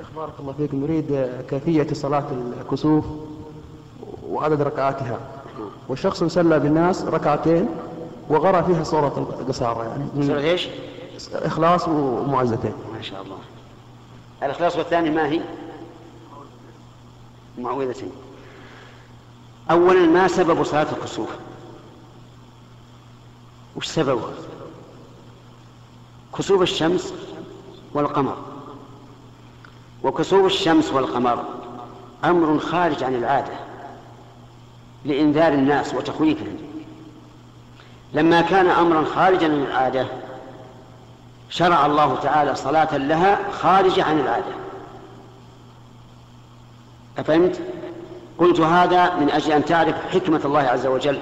شيخ بارك الله فيك نريد كيفية صلاة الكسوف وعدد ركعاتها والشخص يصلى بالناس ركعتين وغرى فيها صورة القصارى يعني سورة إيش؟ إخلاص ومعزتين ما شاء الله الإخلاص والثاني ما هي؟ معوذتين أولا ما سبب صلاة الكسوف؟ وش سببه؟ كسوف الشمس والقمر وكسوف الشمس والقمر أمر خارج عن العادة لإنذار الناس وتخويفهم. لما كان أمرا خارجا عن العادة شرع الله تعالى صلاة لها خارجة عن العادة. أفهمت؟ قلت هذا من أجل أن تعرف حكمة الله عز وجل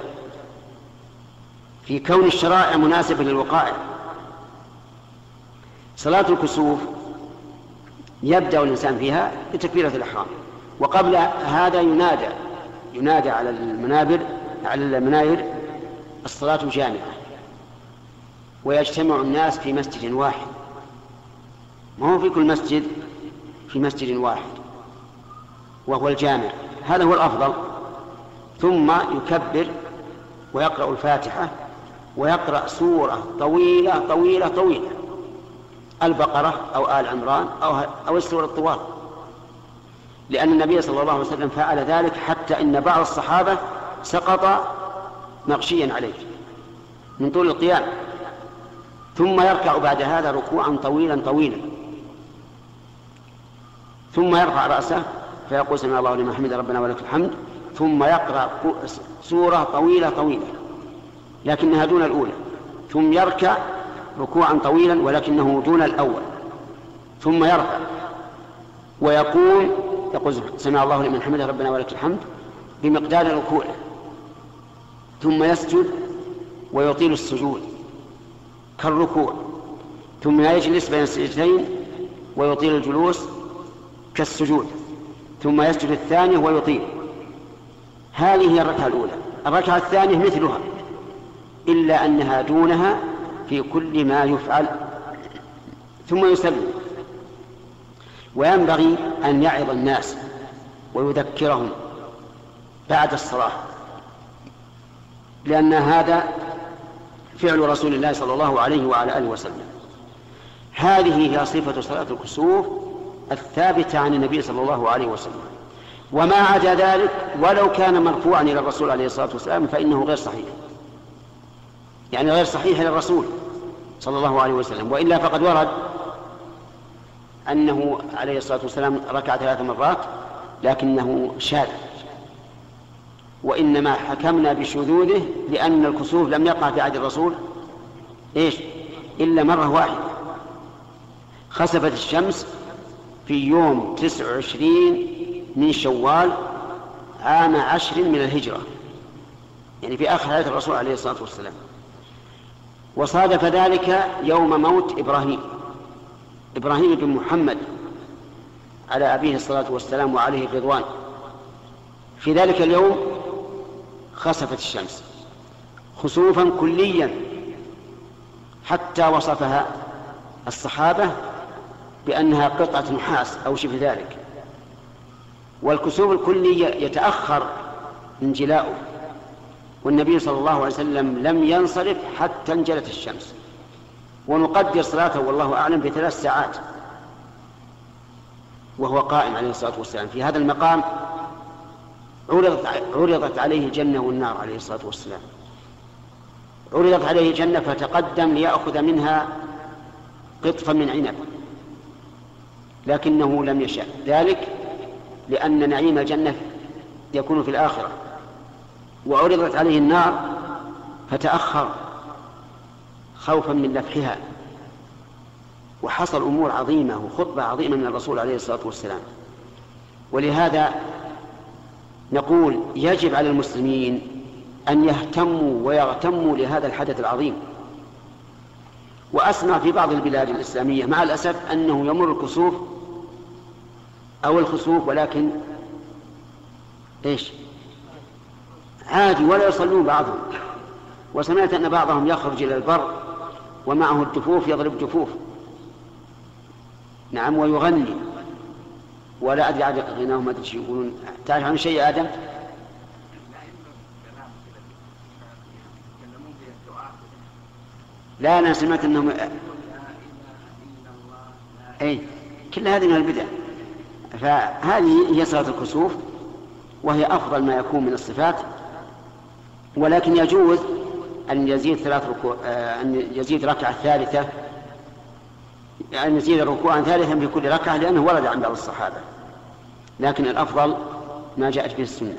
في كون الشرائع مناسبة للوقائع. صلاة الكسوف يبدأ الإنسان فيها بتكبيرة الإحرام. وقبل هذا ينادى ينادى على المنابر على المناير الصلاة جامعة. ويجتمع الناس في مسجد واحد. ما هو في كل مسجد؟ في مسجد واحد. وهو الجامع. هذا هو الأفضل. ثم يكبر ويقرأ الفاتحة ويقرأ سورة طويلة طويلة طويلة. البقرة أو آل عمران أو أو السورة الطوال. لأن النبي صلى الله عليه وسلم فعل ذلك حتى إن بعض الصحابة سقط مغشيا عليه من طول القيام. ثم يركع بعد هذا ركوعا طويلا طويلا. ثم يرفع رأسه فيقول سمع الله لمن حمد ربنا ولك الحمد. ثم يقرأ سورة طويلة طويلة لكنها دون الأولى. ثم يركع ركوعا طويلا ولكنه دون الأول ثم يرفع ويقول يقول سمع الله لمن حمده ربنا ولك الحمد بمقدار ركوعه ثم يسجد ويطيل السجود كالركوع ثم يجلس بين السجدتين ويطيل الجلوس كالسجود ثم يسجد الثانية ويطيل. هذه هي الركعة الأولى. الركعة الثانية مثلها إلا أنها دونها في كل ما يفعل ثم يسلم. وينبغي أن يعظ الناس ويذكرهم بعد الصلاة لأن هذا فعل رسول الله صلى الله عليه وعلى آله وسلم. هذه هي صفة صلاة الكسوف الثابتة عن النبي صلى الله عليه وسلم. وما عدا ذلك ولو كان مرفوعا إلى الرسول عليه الصلاة والسلام فإنه غير صحيح. يعني غير صحيح للرسول صلى الله عليه وسلم وإلا فقد ورد أنه عليه الصلاة والسلام ركع ثلاث مرات لكنه شاذ وإنما حكمنا بشذوذه لأن الكسوف لم يقع في عهد الرسول إيش؟ إلا مرة واحدة. خسفت الشمس في يوم تسع وعشرين من شوال عام عشر من الهجرة يعني في آخر حياة الرسول عليه الصلاة والسلام. وصادف ذلك يوم موت إبراهيم. إبراهيم بن محمد على أبيه الصلاة والسلام وعليه الرضوان. في ذلك اليوم خسفت الشمس. خسوفا كليا. حتى وصفها الصحابة بأنها قطعة نحاس أو شبه ذلك. والكسوف الكلي يتأخر انجلاؤه. والنبي صلى الله عليه وسلم لم ينصرف حتى انجلت الشمس. ونقدر صلاته والله أعلم بثلاث ساعات. وهو قائم عليه الصلاة والسلام. في هذا المقام عرضت عرضت عليه الجنة والنار عليه الصلاة والسلام. عرضت عليه الجنة فتقدم ليأخذ منها قطفا من عنب. لكنه لم يشاء ذلك لأن نعيم الجنة يكون في الآخرة. وعرضت عليه النار فتأخر خوفا من لفحها. وحصل أمور عظيمة وخطبة عظيمة من الرسول عليه الصلاة والسلام. ولهذا نقول يجب على المسلمين أن يهتموا ويغتموا لهذا الحدث العظيم. وأسمع في بعض البلاد الإسلامية مع الأسف أنه يمر الكسوف أو الخسوف ولكن إيش؟ عادي ولا يصلون بعضهم. وسمعت أن بعضهم يخرج إلى البر ومعه الجفوف يضرب جفوف نعم ويغني. ولا أدري عن غناهم ما أدري يقولون. تعرف عن شيء يا آدم؟ لا أنا سمعت أنهم أي كل هذه من البدع. فهذه هي صلاة الكسوف وهي أفضل ما يكون من الصفات. ولكن يجوز أن يزيد ثلاث ركوع آه، أن يزيد ركعة ثالثة أن يزيد ركوعا ثالثا في كل ركعة لأنه ورد عن بعض الصحابة. لكن الأفضل ما جاءت به السنة.